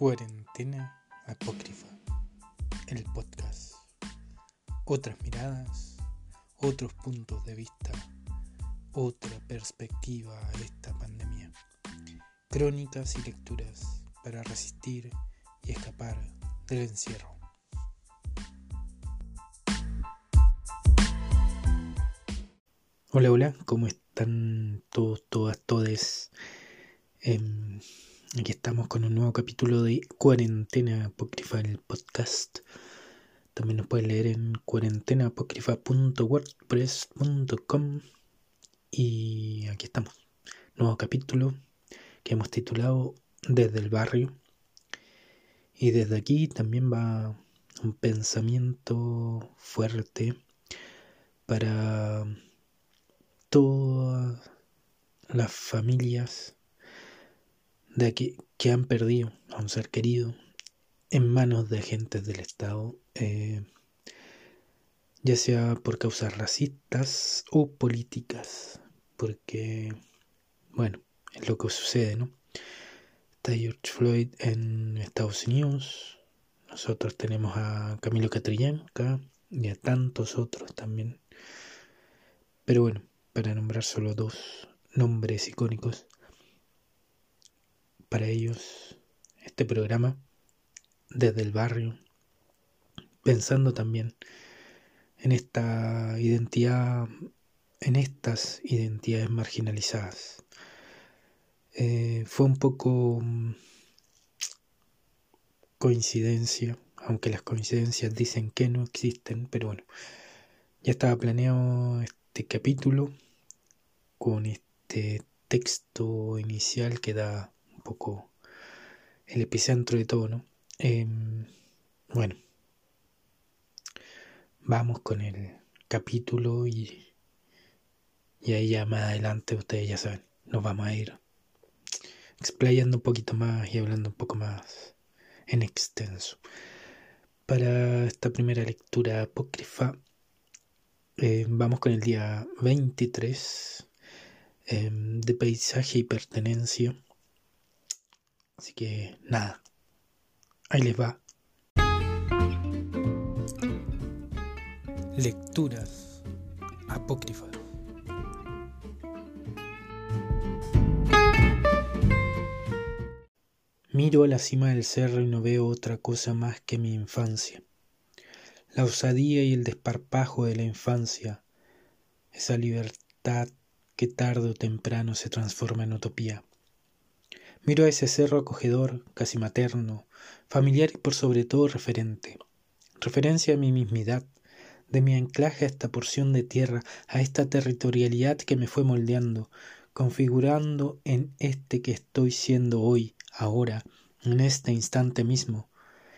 Cuarentena Apócrifa, el podcast. Otras miradas, otros puntos de vista, otra perspectiva a esta pandemia. Crónicas y lecturas para resistir y escapar del encierro. Hola, hola, ¿cómo están todos, todas, todes? Em, aquí estamos con un nuevo capítulo de Cuarentena Apócrifa, el podcast. También nos pueden leer en cuarentenaapócrifa.wordpress.com y aquí estamos. Nuevo capítulo que hemos titulado Desde el barrio. Y desde aquí también va un pensamiento fuerte para todas las familias de que, han perdido a un ser querido en manos de agentes del Estado, eh, ya sea por causas racistas o políticas, porque, bueno, es lo que sucede, ¿no? Está George Floyd en Estados Unidos, nosotros tenemos a Camilo Catrillanca y a tantos otros también. Pero bueno, para nombrar solo dos nombres icónicos para ellos este programa desde el barrio, pensando también en esta identidad, en estas identidades marginalizadas. Eh, fue un poco mm, coincidencia, aunque las coincidencias dicen que no existen, pero bueno, ya estaba planeado este capítulo con este texto inicial que da un poco el epicentro de todo, ¿no? Em, bueno, vamos con el capítulo y, y ahí ya más adelante ustedes ya saben, nos vamos a ir explayando un poquito más y hablando un poco más en extenso. Para esta primera lectura apócrifa, eh, vamos con el día 23 Em, de paisaje y pertenencia. Así que nada, ahí les va. Lecturas apócrifas. Miro a la cima del cerro y no veo otra cosa más que mi infancia. La osadía y el desparpajo de la infancia, esa libertad que tarde o temprano se transforma en utopía. Miro a ese cerro acogedor, casi materno, familiar y por sobre todo referente. Referencia a mi mismidad, de mi anclaje a esta porción de tierra, a esta territorialidad que me fue moldeando, configurando en este que estoy siendo hoy, ahora, en este instante mismo.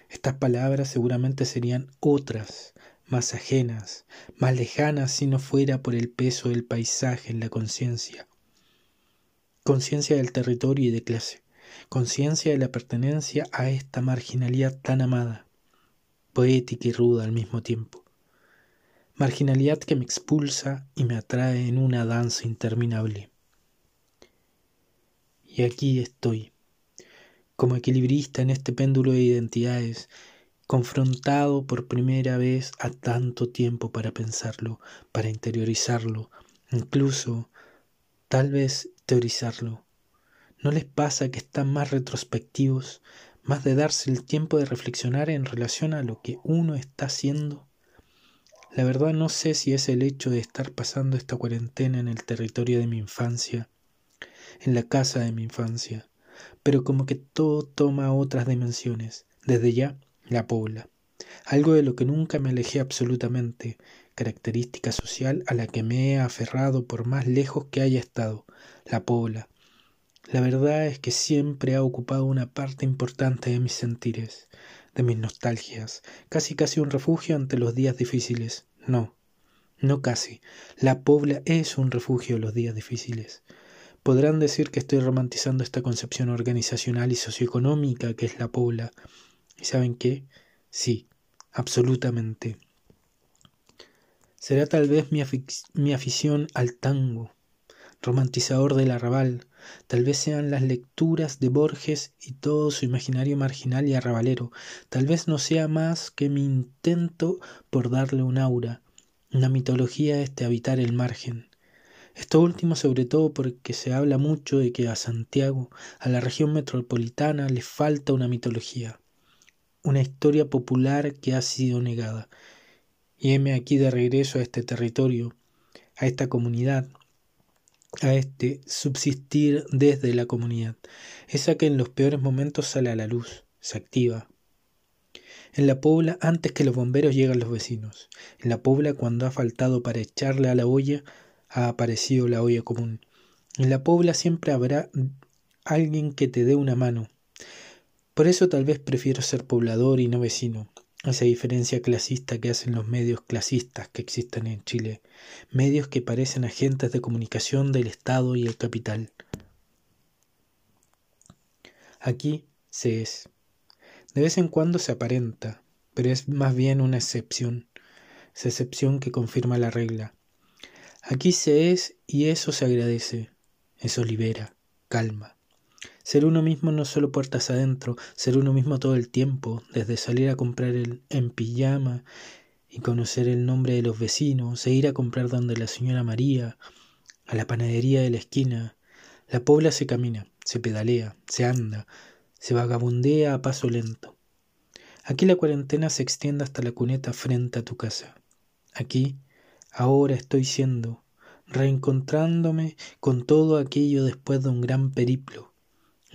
Estas palabras seguramente serían otras, más ajenas, más lejanas si no fuera por el peso del paisaje en la conciencia. Conciencia del territorio y de clase, conciencia de la pertenencia a esta marginalidad tan amada, poética y ruda al mismo tiempo. Marginalidad que me expulsa y me atrae en una danza interminable. Y aquí estoy, como equilibrista en este péndulo de identidades confrontado por primera vez a tanto tiempo para pensarlo, para interiorizarlo, incluso tal vez teorizarlo. ¿No les pasa que están más retrospectivos, más de darse el tiempo de reflexionar en relación a lo que uno está haciendo? La verdad no sé si es el hecho de estar pasando esta cuarentena en el territorio de mi infancia, en la casa de mi infancia, pero como que todo toma otras dimensiones. Desde ya la pobla, algo de lo que nunca me alejé absolutamente, característica social a la que me he aferrado por más lejos que haya estado, la pobla. La verdad es que siempre ha ocupado una parte importante de mis sentires, de mis nostalgias, casi casi un refugio ante los días difíciles. No, no casi. La pobla es un refugio los días difíciles. Podrán decir que estoy romantizando esta concepción organizacional y socioeconómica que es la pobla, ¿Y saben qué? Sí, absolutamente. Será tal vez mi, afición al tango, romantizador del arrabal, tal vez sean las lecturas de Borges y todo su imaginario marginal y arrabalero, tal vez no sea más que mi intento por darle un aura, una mitología a este habitar el margen. Esto último sobre todo porque se habla mucho de que a Santiago, a la región metropolitana, le falta una mitología, una historia popular que ha sido negada. Y heme aquí de regreso a este territorio, a esta comunidad, a este subsistir desde la comunidad, esa que en los peores momentos sale a la luz, se activa. En la Pobla, antes que los bomberos llegan los vecinos. En la Pobla, cuando ha faltado para echarle a la olla, ha aparecido la olla común. En la Pobla siempre habrá alguien que te dé una mano. Por eso tal vez prefiero ser poblador y no vecino. Esa diferencia clasista que hacen los medios clasistas que existen en Chile. Medios que parecen agentes de comunicación del Estado y el capital. Aquí se es. De vez en cuando se aparenta, pero es más bien una excepción. Esa excepción que confirma la regla. Aquí se es y eso se agradece, eso libera, calma. Ser uno mismo no solo puertas adentro, ser uno mismo todo el tiempo, desde salir a comprar el, en pijama y conocer el nombre de los vecinos, e ir a comprar donde la señora María, a la panadería de la esquina. La pobla se camina, se pedalea, se anda, se vagabundea a paso lento. Aquí la cuarentena se extiende hasta la cuneta frente a tu casa. Aquí Ahora estoy siendo, reencontrándome con todo aquello después de un gran periplo,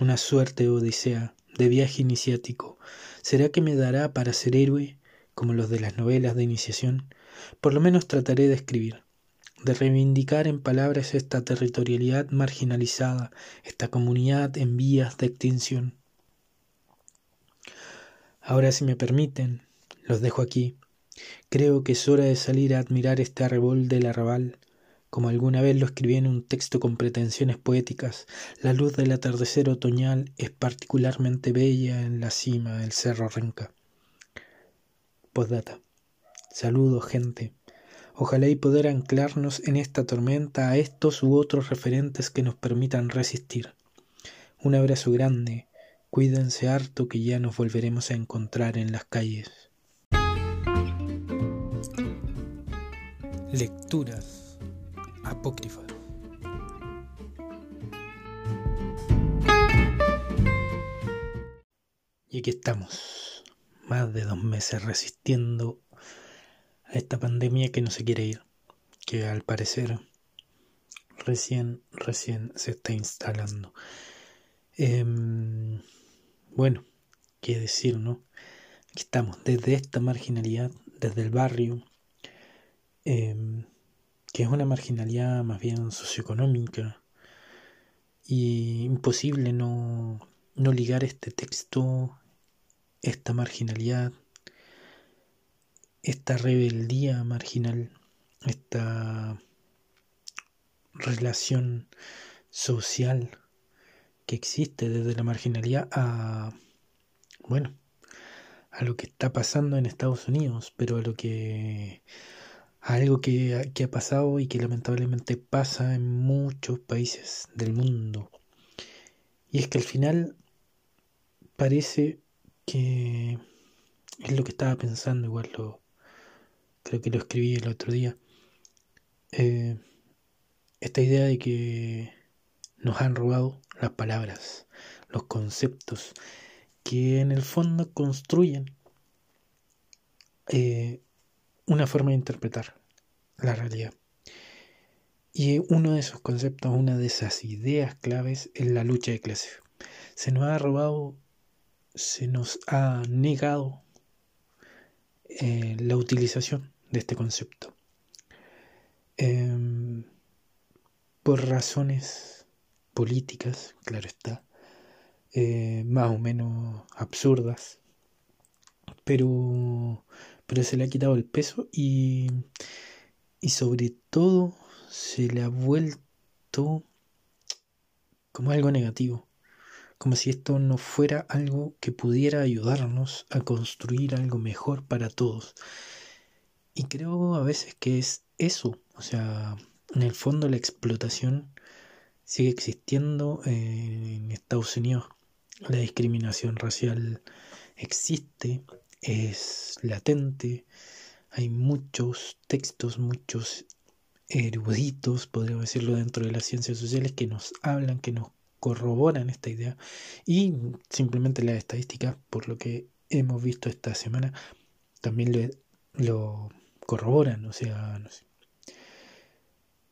una suerte de odisea, de viaje iniciático. ¿Será que me dará para ser héroe, como los de las novelas de iniciación? Por lo menos trataré de escribir, de reivindicar en palabras esta territorialidad marginalizada, esta comunidad en vías de extinción. Ahora, si me permiten, los dejo aquí Creo que es hora de salir a admirar este arrebol del arrabal, como alguna vez lo escribí en un texto con pretensiones poéticas. La luz del atardecer otoñal es particularmente bella en la cima del cerro Renca. Postdata. Saludos, gente. Ojalá y poder anclarnos en esta tormenta a estos u otros referentes que nos permitan resistir. Un abrazo grande. Cuídense harto que ya nos volveremos a encontrar en las calles. Lecturas apócrifas. Y aquí estamos, más de dos meses resistiendo a esta pandemia que no se quiere ir, que al parecer recién, recién se está instalando. Em, bueno, qué decir, ¿no? Aquí estamos, desde esta marginalidad, desde el barrio, Em, que es una marginalidad más bien socioeconómica y imposible no, no ligar este texto, esta marginalidad, esta rebeldía marginal, esta relación social que existe desde la marginalidad a, bueno, a lo que está pasando en Estados Unidos, pero a lo que algo que, ha pasado y que lamentablemente pasa en muchos países del mundo. Y es que al final parece que es lo que estaba pensando, igual lo creo que lo escribí el otro día. Eh, esta idea de que nos han robado las palabras, los conceptos que en el fondo construyen eh, una forma de interpretar la realidad. Y uno de esos conceptos, una de esas ideas claves es la lucha de clases. Se nos ha robado, se nos ha negado eh, la utilización de este concepto. Em, por razones políticas, claro está, eh, más o menos absurdas, pero pero se le ha quitado el peso y, y sobre todo se le ha vuelto como algo negativo, como si esto no fuera algo que pudiera ayudarnos a construir algo mejor para todos. Y creo a veces que es eso, o sea, en el fondo la explotación sigue existiendo en Estados Unidos. La discriminación racial existe, es latente, hay muchos textos, muchos eruditos, podríamos decirlo, dentro de las ciencias sociales que nos hablan, que nos corroboran esta idea y simplemente las estadísticas, por lo que hemos visto esta semana, también lo, corroboran, o sea.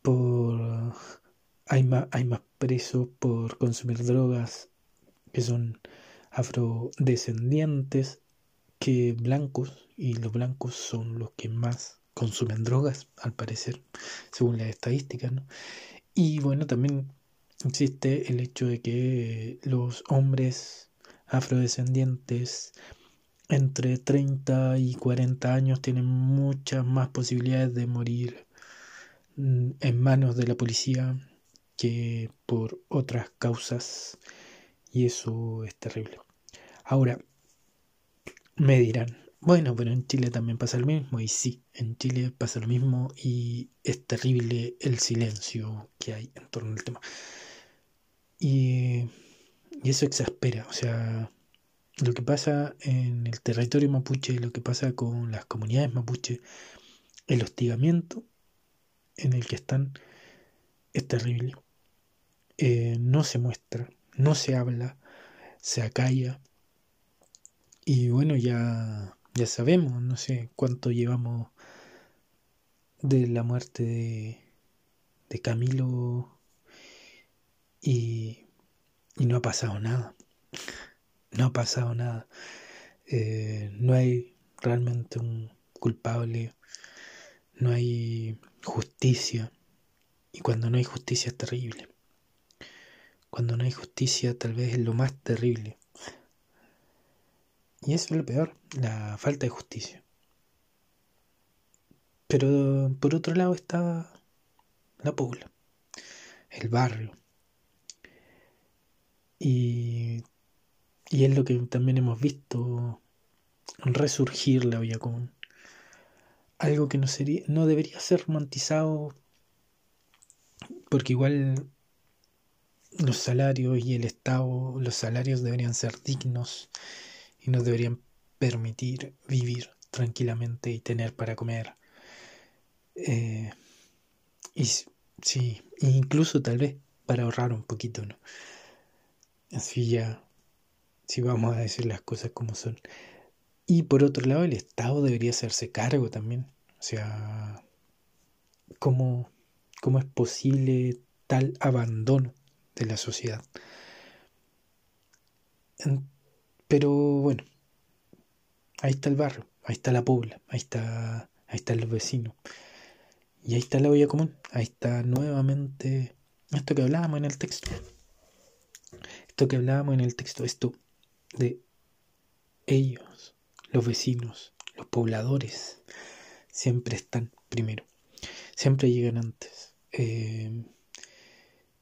Por, hay, más, hay más presos por consumir drogas que son afrodescendientes que blancos y los blancos son los que más consumen drogas, al parecer, según las estadísticas, ¿no? Y bueno, también existe el hecho de que los hombres afrodescendientes entre 30 y 40 años tienen muchas más posibilidades de morir mm, en manos de la policía que por otras causas y eso es terrible. Ahora, me dirán, bueno, pero en Chile también pasa lo mismo y sí, en Chile pasa lo mismo y es terrible el silencio que hay en torno al tema. Y, eso exaspera, o sea, lo que pasa en el territorio mapuche, lo que pasa con las comunidades mapuche, el hostigamiento en el que están es terrible. Eh, no se muestra, no se habla, se acalla. Y bueno, ya, ya sabemos, no sé cuánto llevamos de la muerte de, de Camilo y, no ha pasado nada. No ha pasado nada. Eh, no hay realmente un culpable. No hay justicia. Y cuando no hay justicia es terrible. Cuando no hay justicia tal vez es lo más terrible. Y eso es lo peor, la falta de justicia. Pero por otro lado está la pobla, el barrio, y, y es lo que también hemos visto resurgir la olla común. Algo que no, sería, no debería ser romantizado porque igual los salarios y el Estado, los salarios deberían ser dignos y nos deberían permitir vivir tranquilamente y tener para comer. Eh, y sí, incluso tal vez para ahorrar un poquito, ¿no? Así ya, si vamos a decir las cosas como son. Y por otro lado, el Estado debería hacerse cargo también. O sea, ¿cómo, cómo es posible tal abandono de la sociedad? Pero bueno, ahí está el barrio, ahí está la pobla, ahí está, ahí están los vecinos. Y ahí está la olla común, ahí está nuevamente esto que hablábamos en el texto. Esto que hablábamos en el texto, esto de ellos, los vecinos, los pobladores, siempre están primero, siempre llegan antes. Eh,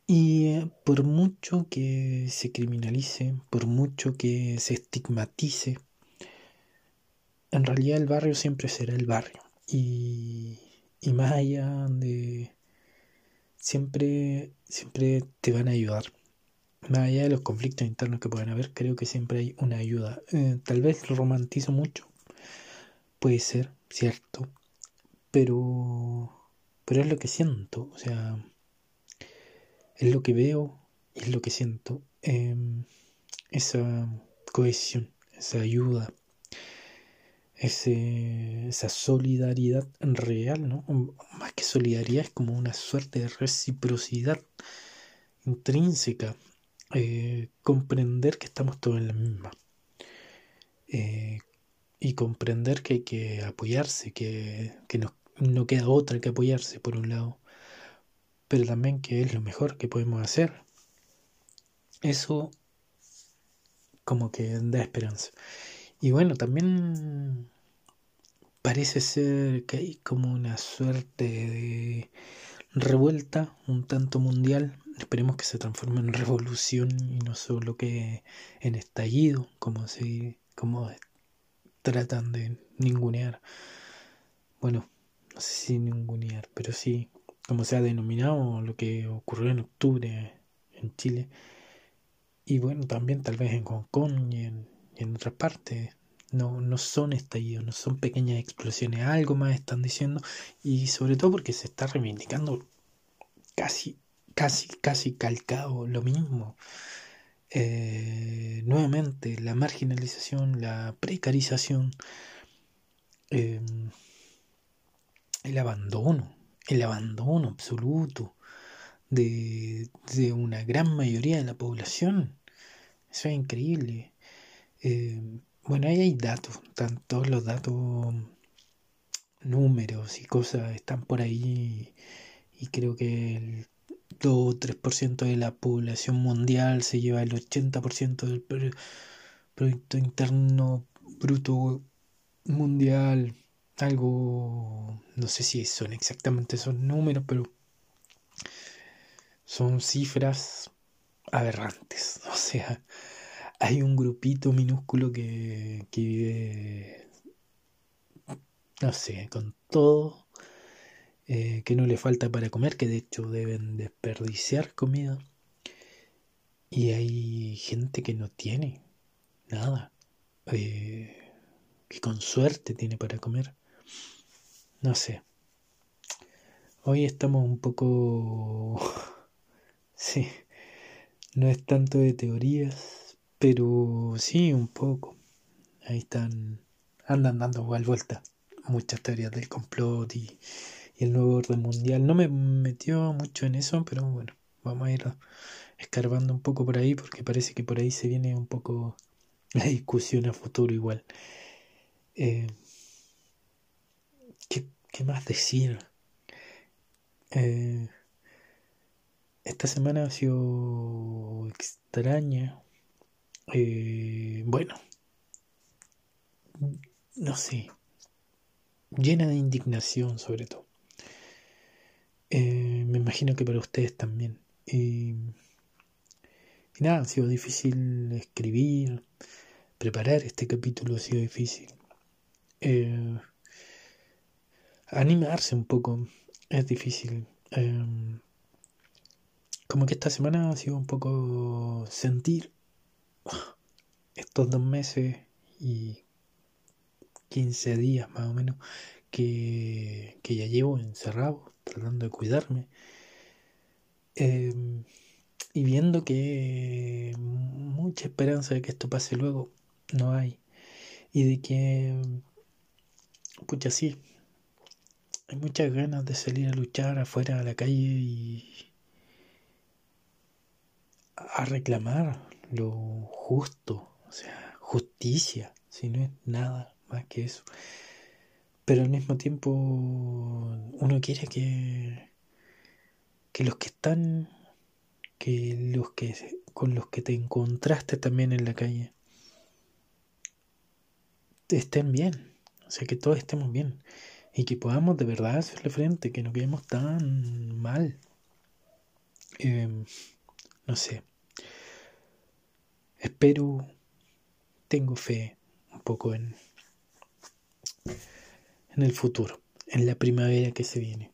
y eh, por mucho que se criminalice, por mucho que se estigmatice, en realidad el barrio siempre será el barrio. Y, y más allá de... Siempre, siempre te van a ayudar más allá de los conflictos internos que pueden haber, creo que siempre hay una ayuda. Eh, tal vez lo romantizo mucho, puede ser, cierto, pero, pero es lo que siento, o sea, es lo que veo es lo que siento. Em, esa cohesión, esa ayuda, ese, esa solidaridad real, ¿no? Más que solidaridad es como una suerte de reciprocidad intrínseca eh, comprender que estamos todos en la misma. Eh, y comprender que hay que apoyarse, que, no, queda otra que apoyarse por un lado, pero también que es lo mejor que podemos hacer. Eso como que da esperanza. Y bueno, también parece ser que hay como una suerte de revuelta un tanto mundial Esperemos que se transforme en revolución y no solo que en estallido, como, si, como tratan de ningunear. Bueno, no sé si ningunear, pero sí, como se ha denominado lo que ocurrió en octubre en Chile. Y bueno, también tal vez en Hong Kong y en, en otras partes. No, no son estallidos, no son pequeñas explosiones, algo más están diciendo. Y sobre todo porque se está reivindicando casi, casi, casi calcado lo mismo. Eh, nuevamente, la marginalización, la precarización, em, el abandono, el abandono absoluto de, una gran mayoría de la población. Eso es increíble. Em, bueno, ahí hay datos, están todos los datos, números y cosas están por ahí y creo que el 2 o 3% de la población mundial se lleva el 80% del Producto Interno Bruto Mundial. Algo, no sé si son exactamente esos números, pero son cifras aberrantes. O sea, hay un grupito minúsculo que, que vive, no sé, con todo eh, que no le falta para comer, que de hecho deben desperdiciar comida. Y hay gente que no tiene nada, eh, que con suerte tiene para comer. No sé. Hoy estamos un poco... sí, no es tanto de teorías, pero sí un poco. Ahí están, andan dando igual vuelta muchas teorías del complot y el nuevo orden mundial. No me metió mucho en eso, pero bueno, vamos a ir escarbando un poco por ahí porque parece que por ahí se viene un poco la discusión a futuro igual. Eh, ¿qué, más decir? Eh, esta semana ha sido extraña. Eh, bueno, no sé, llena de indignación sobre todo. Eh, me imagino que para ustedes también. Y, nada, ha sido difícil escribir, preparar este capítulo ha sido difícil. Eh, animarse un poco es difícil. Em, como que esta semana ha sido un poco sentir estos dos meses y 15 días más o menos que, que ya llevo encerrado tratando de cuidarme. Em, y viendo que mucha esperanza de que esto pase luego no hay. Y de que, pucha, sí, hay muchas ganas de salir a luchar afuera a la calle y a reclamar lo justo, o sea, justicia, si no es nada más que eso. Pero al mismo tiempo uno quiere que, que los que están, que los que con los que te encontraste también en la calle estén bien, o sea que todos estemos bien y que podamos de verdad hacerle frente, que no quedemos tan mal. Em, no sé. Espero, tengo fe un poco en en el futuro, en la primavera que se viene.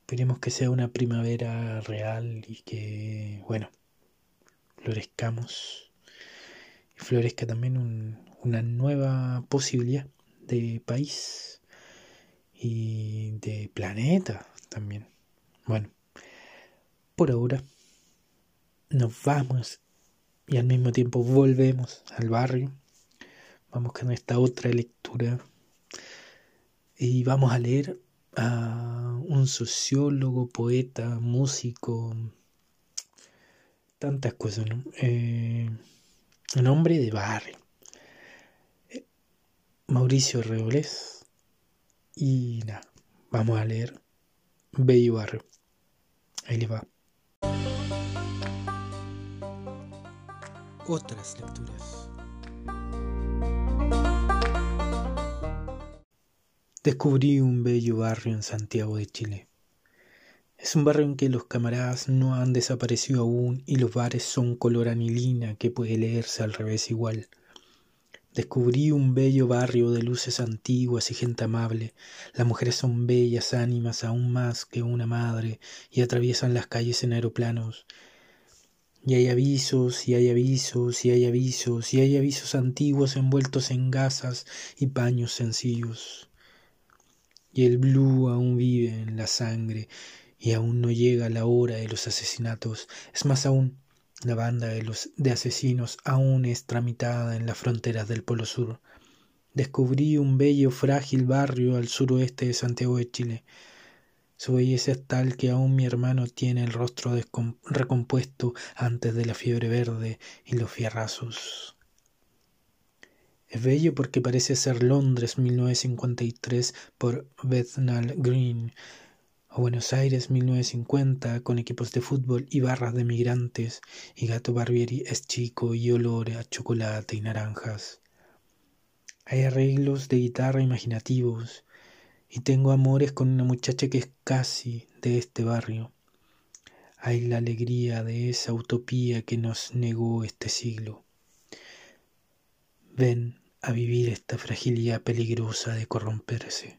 Esperemos que sea una primavera real y que, bueno, florezcamos y florezca también una nueva posibilidad de país y de planeta también. Bueno, por ahora nos vamos y al mismo tiempo volvemos al barrio. Vamos con esta otra lectura y vamos a leer a un sociólogo, poeta, músico, tantas cosas, ¿no? Eh, un hombre de barrio, Mauricio Reolés. Y nada, vamos a leer Bello Barrio. Ahí les va. Otras lecturas. Descubrí un bello barrio en Santiago de Chile. Es un barrio en que los camaradas no han desaparecido aún y los bares son color anilina que puede leerse al revés igual. Descubrí un bello barrio de luces antiguas y gente amable. Las mujeres son bellas ánimas aún más que una madre y atraviesan las calles en aeroplanos. Y hay avisos, y hay avisos, y hay avisos, y hay avisos antiguos envueltos en gasas y paños sencillos. Y el blue aún vive en la sangre, y aún no llega la hora de los asesinatos. Es más aún, la banda de, los, de asesinos aún es tramitada en las fronteras del Polo Sur. Descubrí un bello, frágil barrio al suroeste de Santiago de Chile. Su belleza es tal que aún mi hermano tiene el rostro recompuesto antes de la fiebre verde y los fierrazos. Es bello porque parece ser Londres 1953 por Bethnal Green, o Buenos Aires 1950 con equipos de fútbol y barras de migrantes, y Gato Barbieri es chico y olor a chocolate y naranjas. Hay arreglos de guitarra imaginativos, y tengo amores con una muchacha que es casi de este barrio. Hay la alegría de esa utopía que nos negó este siglo. Ven a vivir esta fragilidad peligrosa de corromperse.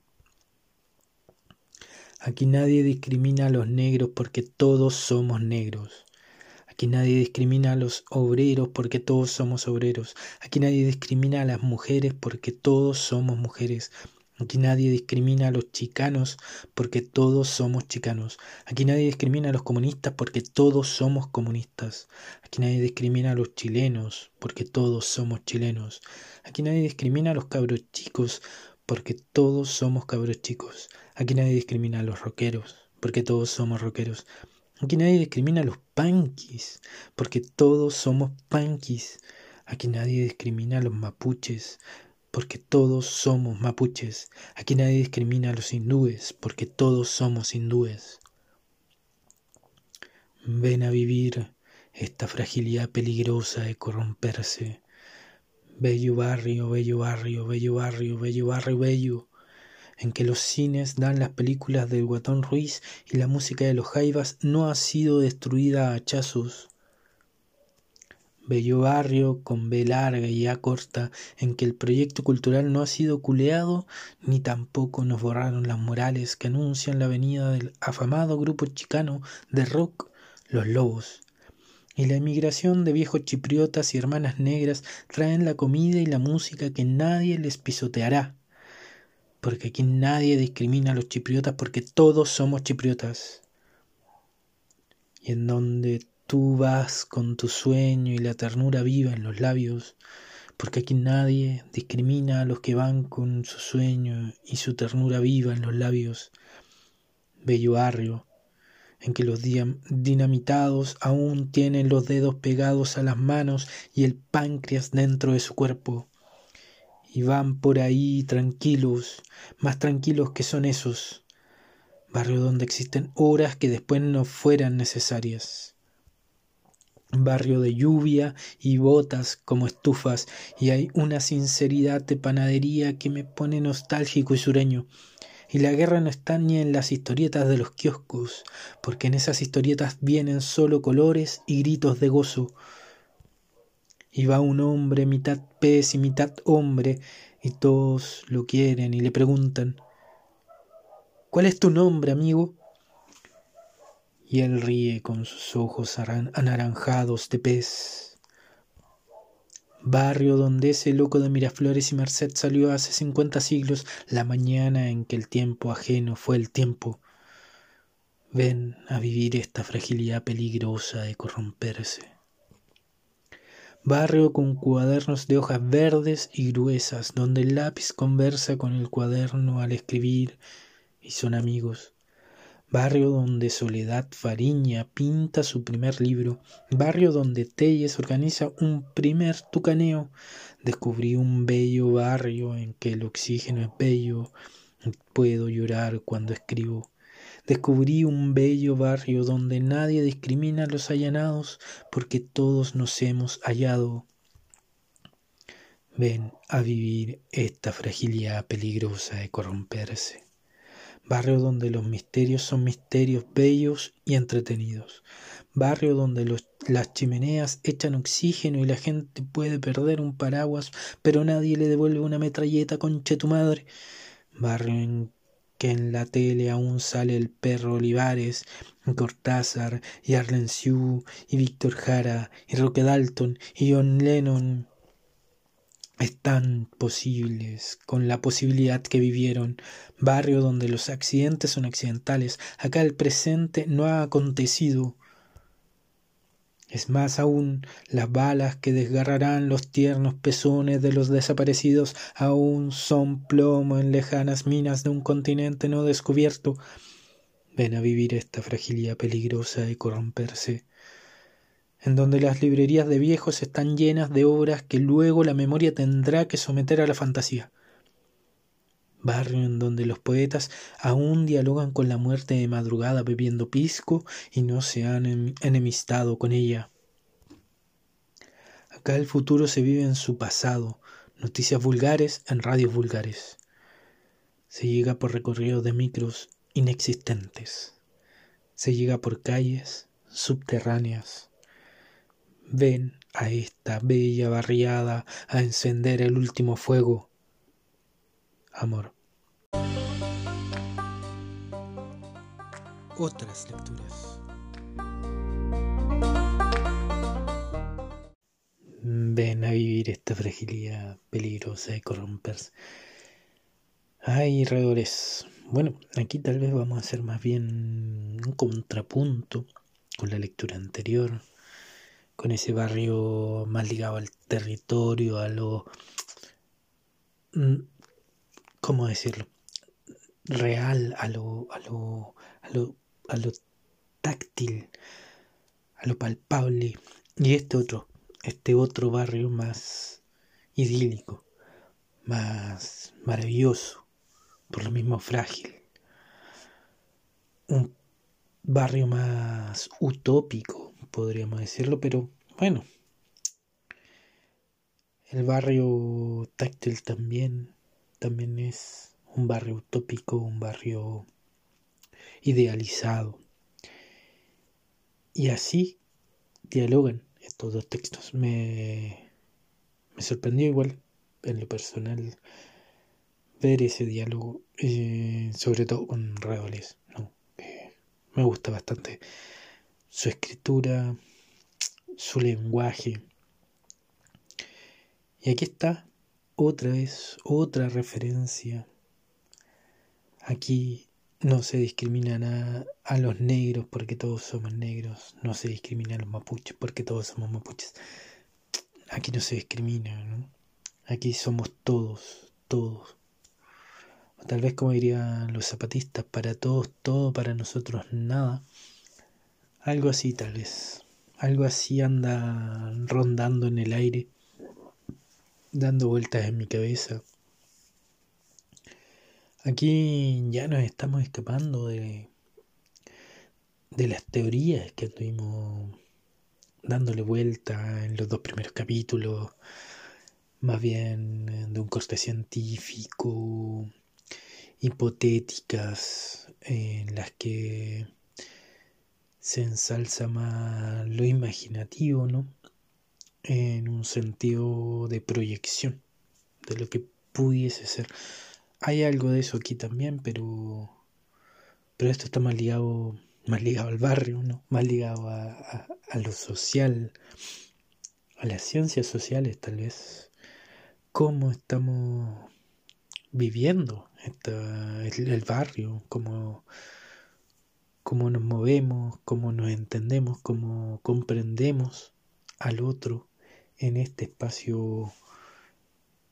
Aquí nadie discrimina a los negros porque todos somos negros. Aquí nadie discrimina a los obreros porque todos somos obreros. Aquí nadie discrimina a las mujeres porque todos somos mujeres. Aquí nadie discrimina a los chicanos porque todos somos chicanos. Aquí nadie discrimina a los comunistas porque todos somos comunistas. Aquí nadie discrimina a los chilenos porque todos somos chilenos. Aquí nadie discrimina a los cabros chicos porque todos somos cabros chicos. Aquí nadie discrimina a los rockeros porque todos somos rockeros. Aquí nadie discrimina a los punkis porque todos somos punkis. Aquí nadie discrimina a los mapuches porque todos somos mapuches. Aquí nadie discrimina a los hindúes, porque todos somos hindúes. Ven a vivir esta fragilidad peligrosa de corromperse. Bello barrio, bello barrio, bello barrio, bello barrio, bello, en que los cines dan las películas del Guatón Ruiz y la música de los Jaivas no ha sido destruida a hachazos bello barrio con B larga y A corta, en que el proyecto cultural no ha sido culeado, ni tampoco nos borraron las morales que anuncian la venida del afamado grupo chicano de rock Los Lobos. Y la emigración de viejos chipriotas y hermanas negras traen la comida y la música que nadie les pisoteará. Porque aquí nadie discrimina a los chipriotas porque todos somos chipriotas. Y en donde Tú vas con tu sueño y la ternura viva en los labios, porque aquí nadie discrimina a los que van con su sueño y su ternura viva en los labios. Bello barrio, en que los dinamitados aún tienen los dedos pegados a las manos y el páncreas dentro de su cuerpo. Y van por ahí tranquilos, más tranquilos que son esos. Barrio donde existen horas que después no fueran necesarias barrio de lluvia y botas como estufas, y hay una sinceridad de panadería que me pone nostálgico y sureño. Y la guerra no está ni en las historietas de los kioscos, porque en esas historietas vienen solo colores y gritos de gozo. Va un hombre mitad pez y mitad hombre, y todos lo quieren y le preguntan ¿Cuál es tu nombre, amigo? y él ríe con sus ojos anaranjados de pez. Barrio donde ese loco de Miraflores y Merced salió hace cincuenta siglos, la mañana en que el tiempo ajeno fue el tiempo. Ven a vivir esta fragilidad peligrosa de corromperse. Barrio con cuadernos de hojas verdes y gruesas, donde el lápiz conversa con el cuaderno al escribir y son amigos barrio donde Soledad Fariña pinta su primer libro, barrio donde Telles organiza un primer tucaneo. Descubrí un bello barrio en que el oxígeno es bello, puedo llorar cuando escribo. Descubrí un bello barrio donde nadie discrimina a los allanados porque todos nos hemos hallado. Ven a vivir esta fragilidad peligrosa de corromperse. Barrio donde los misterios son misterios bellos y entretenidos, barrio donde las chimeneas echan oxígeno y la gente puede perder un paraguas, pero nadie le devuelve una metralleta, conche tu madre, barrio en que en la tele aún sale el perro Olivares, Cortázar, y Arlen Siu, y Víctor Jara, y Roque Dalton, y John Lennon, están posibles, con la posibilidad que vivieron, barrio donde los accidentes son accidentales, acá el presente no ha acontecido, es más aún, las balas que desgarrarán los tiernos pezones de los desaparecidos aún son plomo en lejanas minas de un continente no descubierto. Ven a vivir esta fragilidad peligrosa de corromperse, en donde las librerías de viejos están llenas de obras que luego la memoria tendrá que someter a la fantasía barrio en donde los poetas aún dialogan con la muerte de madrugada bebiendo pisco y no se han enemistado con ella. Acá el futuro se vive en su pasado, noticias vulgares en radios vulgares. Se llega por recorridos de micros inexistentes. Se llega por calles subterráneas. Ven a esta bella barriada a encender el último fuego amor. Otras lecturas. Ven a vivir esta fragilidad peligrosa de corromperse. Ay, redores. Bueno, aquí tal vez vamos a hacer más bien un contrapunto con la lectura anterior, con ese barrio más ligado al territorio, a lo mm, ¿cómo decirlo? Real, a lo, a lo, a lo, a lo táctil, a lo palpable. Y este otro, este otro barrio más idílico, más maravilloso, por lo mismo frágil. Un barrio más utópico, podríamos decirlo, pero bueno. El barrio táctil también también es un barrio utópico, un barrio idealizado. Y así dialogan estos dos textos. Me, me sorprendió igual, en lo personal, ver ese diálogo, eh, sobre todo con Reoles. ¿no? me gusta bastante su escritura, su lenguaje. Y aquí está otra vez, otra referencia. Aquí no se discrimina a, los negros porque todos somos negros. No se discrimina a los mapuches porque todos somos mapuches. Aquí no se discrimina, ¿no? Aquí somos todos, todos. O tal vez como dirían los zapatistas, para todos todo, para nosotros nada. Algo así tal vez. Algo así anda rondando en el aire dando vueltas en mi cabeza. Aquí ya nos estamos escapando de, de las teorías que estuvimos dándole vuelta en los dos primeros capítulos, más bien de un corte científico, hipotéticas, en las que se ensalza más lo imaginativo, ¿no? En un sentido de proyección de lo que pudiese ser. Hay algo de eso aquí también, pero pero esto está más ligado más ligado al barrio, ¿no? Más ligado a, lo social, a las ciencias sociales tal vez. Cómo estamos viviendo el, el, barrio, cómo, cómo nos movemos, cómo nos entendemos, cómo comprendemos al otro en este espacio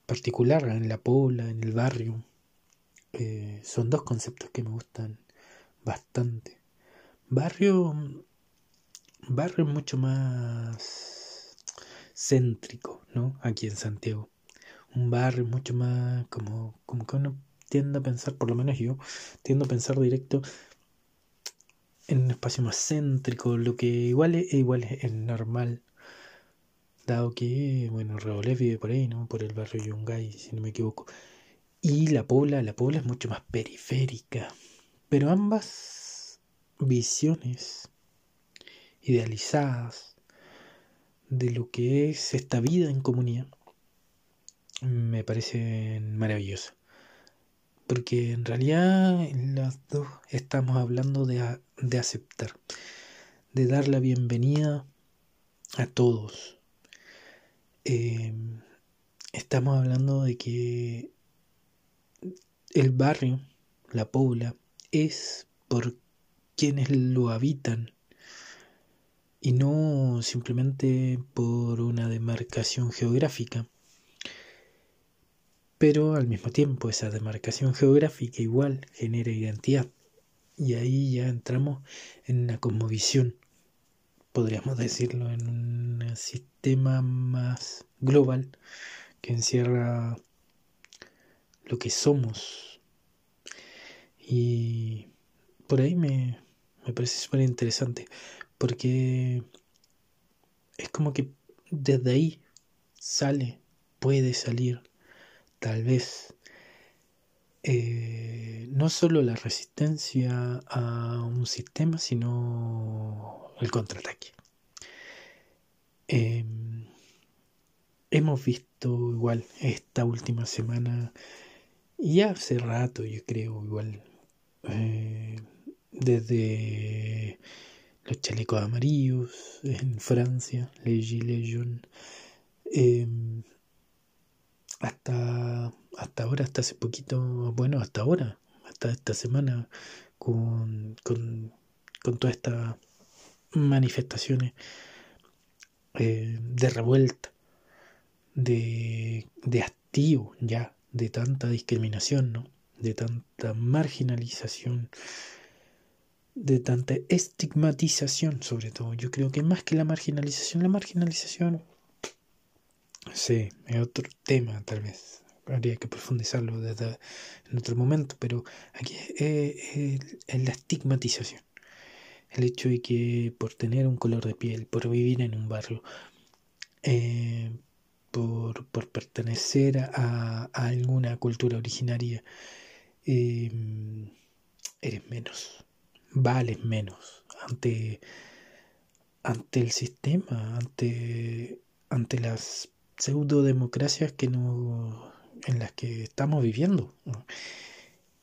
particular, en la pobla, en el barrio. Eh, son dos conceptos que me gustan bastante. Barrio, barrio mucho más céntrico, ¿no? Aquí en Santiago. Un barrio mucho más como, como que uno tiende a pensar, por lo menos yo, tiendo a pensar directo en un espacio más céntrico, lo que igual es, igual es normal dado que, bueno, Rebolés vive por ahí, ¿no? Por el barrio Yungay, si no me equivoco. Y la Pobla, la Pobla es mucho más periférica. Pero ambas visiones idealizadas de lo que es esta vida en comunidad me parecen maravillosas. porque en realidad las dos estamos hablando de, de aceptar, de dar la bienvenida a todos. Em, estamos hablando de que el barrio, la pobla, es por quienes lo habitan y no simplemente por una demarcación geográfica. Pero al mismo tiempo esa demarcación geográfica igual genera identidad. Y ahí ya entramos en una cosmovisión, podríamos decirlo, en un sistema más global que encierra lo que somos. Y por ahí me, me parece súper interesante, porque es como que desde ahí sale, puede salir, tal vez, eh, no solo la resistencia a un sistema, sino el contraataque. Em, hemos visto igual esta última semana y hace rato yo creo igual eh, desde los chalecos amarillos en Francia, Les Gilets em, hasta, hasta ahora, hasta hace poquito, bueno, hasta ahora, esta semana, con, con, con todas estas manifestaciones eh, de revuelta, de, de hastío ya, de tanta discriminación, ¿no? de tanta marginalización de tanta estigmatización, sobre todo. Yo creo que más que la marginalización, la marginalización, sí, es otro tema tal vez. Habría que profundizarlo desde, en otro momento, pero aquí es, la estigmatización. El hecho de que por tener un color de piel, por vivir en un barrio, eh, por, pertenecer a, alguna cultura originaria, eh, eres menos vales menos ante, ante el sistema, ante, ante las pseudodemocracias que no, en las que estamos viviendo.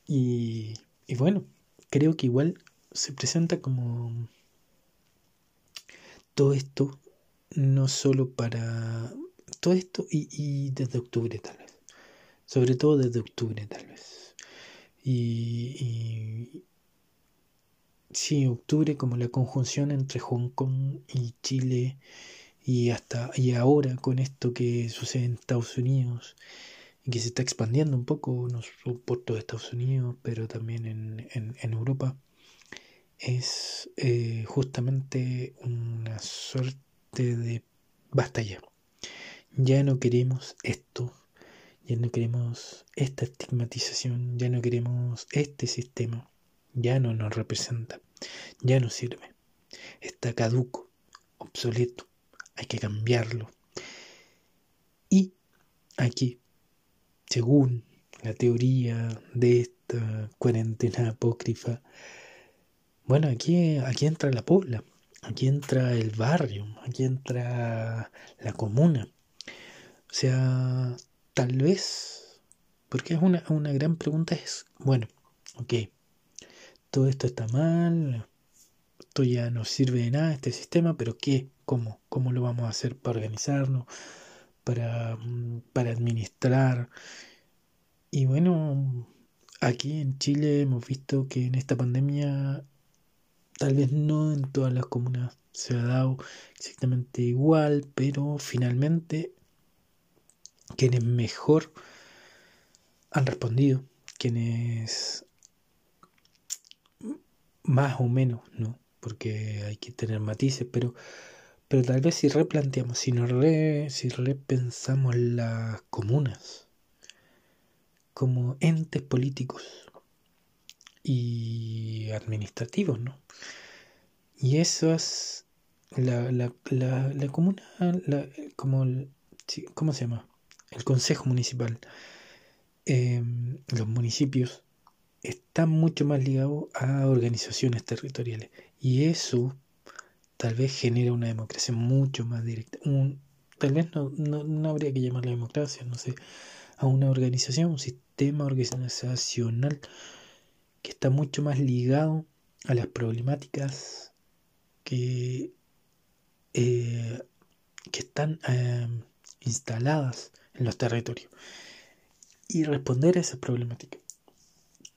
Y, y bueno, creo que igual se presenta como todo esto, no solo para todo esto y, y desde octubre tal vez, sobre todo desde octubre tal vez. y, Sí, octubre como la conjunción entre Hong Kong y Chile y hasta y ahora con esto que sucede en Estados Unidos y que se está expandiendo un poco, no solo por todo Estados Unidos, pero también en, Europa, es eh, justamente una suerte de basta ya. Ya no queremos esto, ya no queremos esta estigmatización, ya no queremos este sistema ya no nos representa, ya no sirve, está caduco, obsoleto, hay que cambiarlo. Y aquí, según la teoría de esta cuarentena apócrifa, bueno, aquí, aquí entra la pobla, aquí entra el barrio, aquí entra la comuna. O sea, tal vez, porque es una, una gran pregunta, es, bueno, ok, todo esto está mal, esto ya no sirve de nada, este sistema, pero ¿qué? ¿Cómo? ¿Cómo lo vamos a hacer para organizarnos, para, para administrar? Y bueno, aquí en Chile hemos visto que en esta pandemia, tal vez no en todas las comunas se ha dado exactamente igual, pero finalmente quienes mejor han respondido, quienes más o menos, ¿no? Porque hay que tener matices, pero, pero tal vez si replanteamos, si, nos repensamos las comunas como entes políticos y administrativos, ¿no? Y eso es la, la, la, la comuna, como el, ¿cómo se llama? El Consejo Municipal, em, los municipios está mucho más ligado a organizaciones territoriales. Y eso tal vez genera una democracia mucho más directa. Un, tal vez no, no, habría que llamarla democracia, no sé. a una organización, un sistema organizacional que está mucho más ligado a las problemáticas que, eh, que están eh, instaladas en los territorios y responder a esa problemática.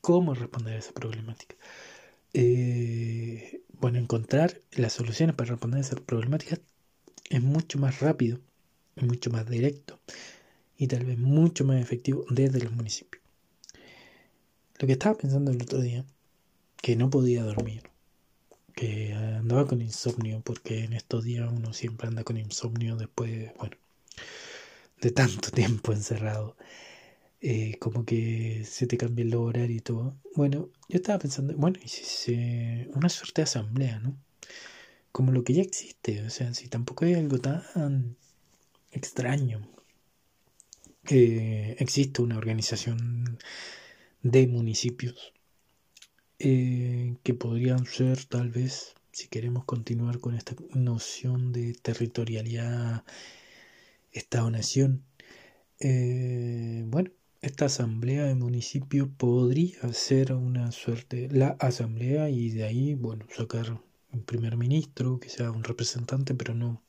¿Cómo responder a esa problemática? Eh, bueno, encontrar las soluciones para responder a esa problemática es mucho más rápido, mucho más directo y tal vez mucho más efectivo desde los municipios. Lo que estaba pensando el otro día, que no podía dormir, que andaba con insomnio, porque en estos días uno siempre anda con insomnio después, bueno, de tanto tiempo encerrado. Eh, como que se te cambia el horario y todo. Bueno, yo estaba pensando, bueno, y una suerte de asamblea, ¿no? Como lo que ya existe, o sea, si tampoco hay algo tan extraño. que existe una organización de municipios eh, que podrían ser tal vez, si queremos continuar con esta noción de territorialidad, Estado-Nación, eh, bueno, esta asamblea de municipio podría ser una suerte, la asamblea y de ahí, bueno, sacar un primer ministro, que sea un representante, pero no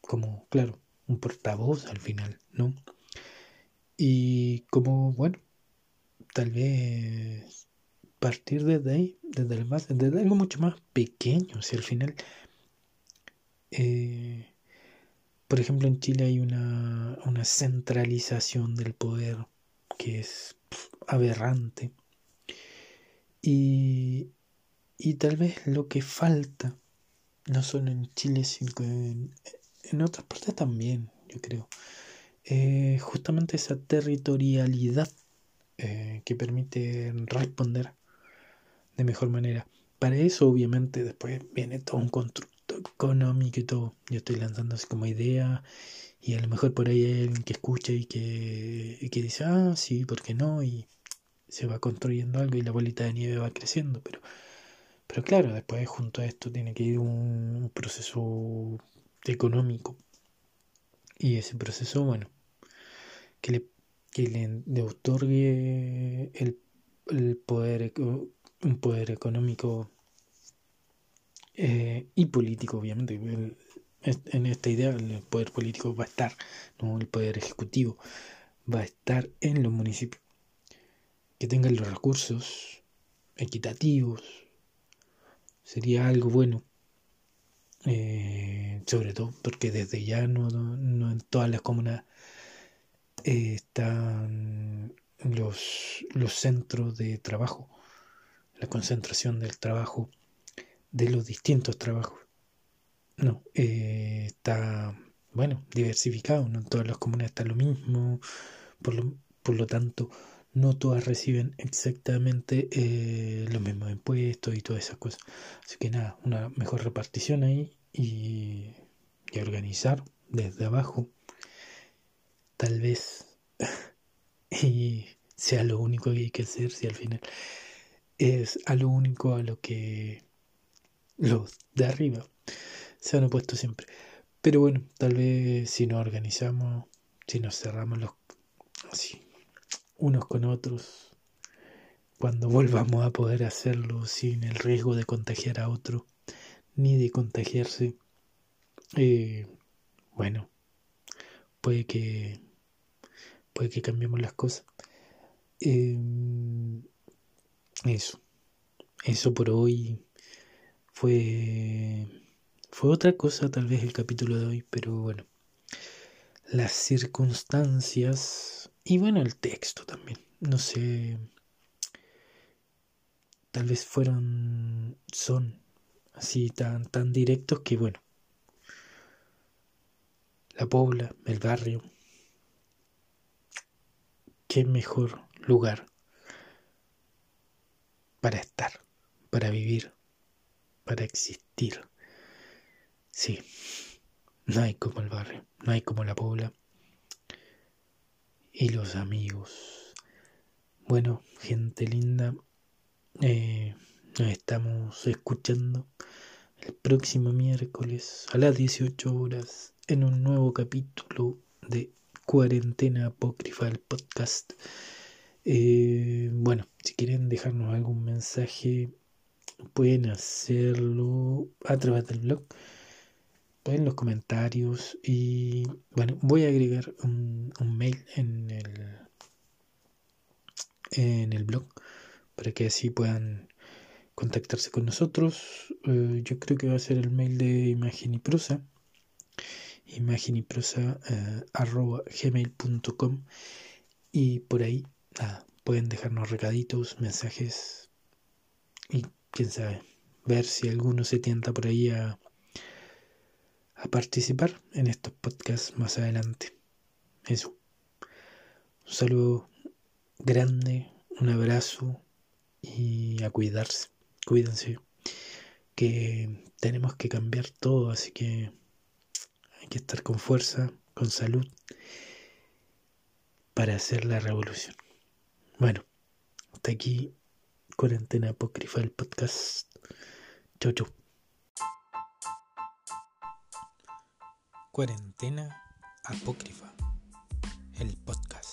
como, claro, un portavoz al final, ¿no? Y como, bueno, tal vez partir desde ahí, desde el base, desde algo mucho más pequeño, si al final, eh, por ejemplo, en Chile hay una, centralización del poder que es aberrante. Y, y tal vez lo que falta, no solo en Chile, sino en, en otras partes también, yo creo, eh, justamente esa territorialidad eh, que permite responder de mejor manera. Para eso, obviamente, después viene todo un constructo económico y todo. Yo estoy lanzando así como idea y a lo mejor por ahí hay alguien que escucha y que, y que dice, ah, sí, ¿por qué no? Y se va construyendo algo y la bolita de nieve va creciendo, pero, pero claro, después junto a esto tiene que ir un proceso económico. Y ese proceso, bueno, que le que le, otorgue el, el, poder, un poder económico eh, y político, obviamente. en esta idea el poder político va a estar, no el poder ejecutivo, va a estar en los municipios. Que tengan los recursos equitativos, sería algo bueno. Eh, sobre todo porque desde ya no, no en todas las comunas están los, los centros de trabajo, la concentración del trabajo, de los distintos trabajos. No, eh, está, bueno, diversificado, no en todas las comunas está lo mismo, por lo, por lo tanto, no todas reciben exactamente eh, los mismos impuestos y todas esas cosas. Así que nada, una mejor repartición ahí y, y organizar desde abajo tal vez y sea lo único que hay que hacer si al final es a lo único a lo que los de arriba se han opuesto siempre. Pero bueno, tal vez si nos organizamos, si nos cerramos los así, unos con otros, cuando volvamos a poder hacerlo sin el riesgo de contagiar a otro, ni de contagiarse, eh, bueno, puede que puede que cambiemos las cosas. Em, eso. Eso por hoy fue. Fue otra cosa, tal vez, el capítulo de hoy, pero bueno. Las circunstancias. Y bueno, el texto también. No sé. Tal vez fueron. Son así tan, tan directos que bueno. La Pobla, el barrio, qué mejor lugar para estar, para vivir, para existir. Sí, no hay como el barrio, no hay como la pobla y los amigos. Bueno, gente linda, eh, nos estamos escuchando el próximo miércoles a las 18 horas en un nuevo capítulo de Cuarentena Apócrifa, el podcast. Eh, bueno, si quieren dejarnos algún mensaje, pueden hacerlo a través del blog, en los comentarios y bueno, voy a agregar un, mail en el, en el blog para que así puedan contactarse con nosotros. Eh, yo creo que va a ser el mail de Imagen y Prosa imaginiprosa.gmail.com eh, y por ahí pueden dejarnos recaditos, mensajes y quién sabe, ver si alguno se tienta por ahí a, a participar en estos podcasts más adelante. Eso. Un saludo grande, un abrazo y a cuidarse. Cuídense. Que tenemos que cambiar todo, así que que estar con fuerza, con salud, para hacer la revolución. Bueno, hasta aquí, Cuarentena Apócrifa, el podcast. Chau, chau. Cuarentena Apócrifa, el podcast.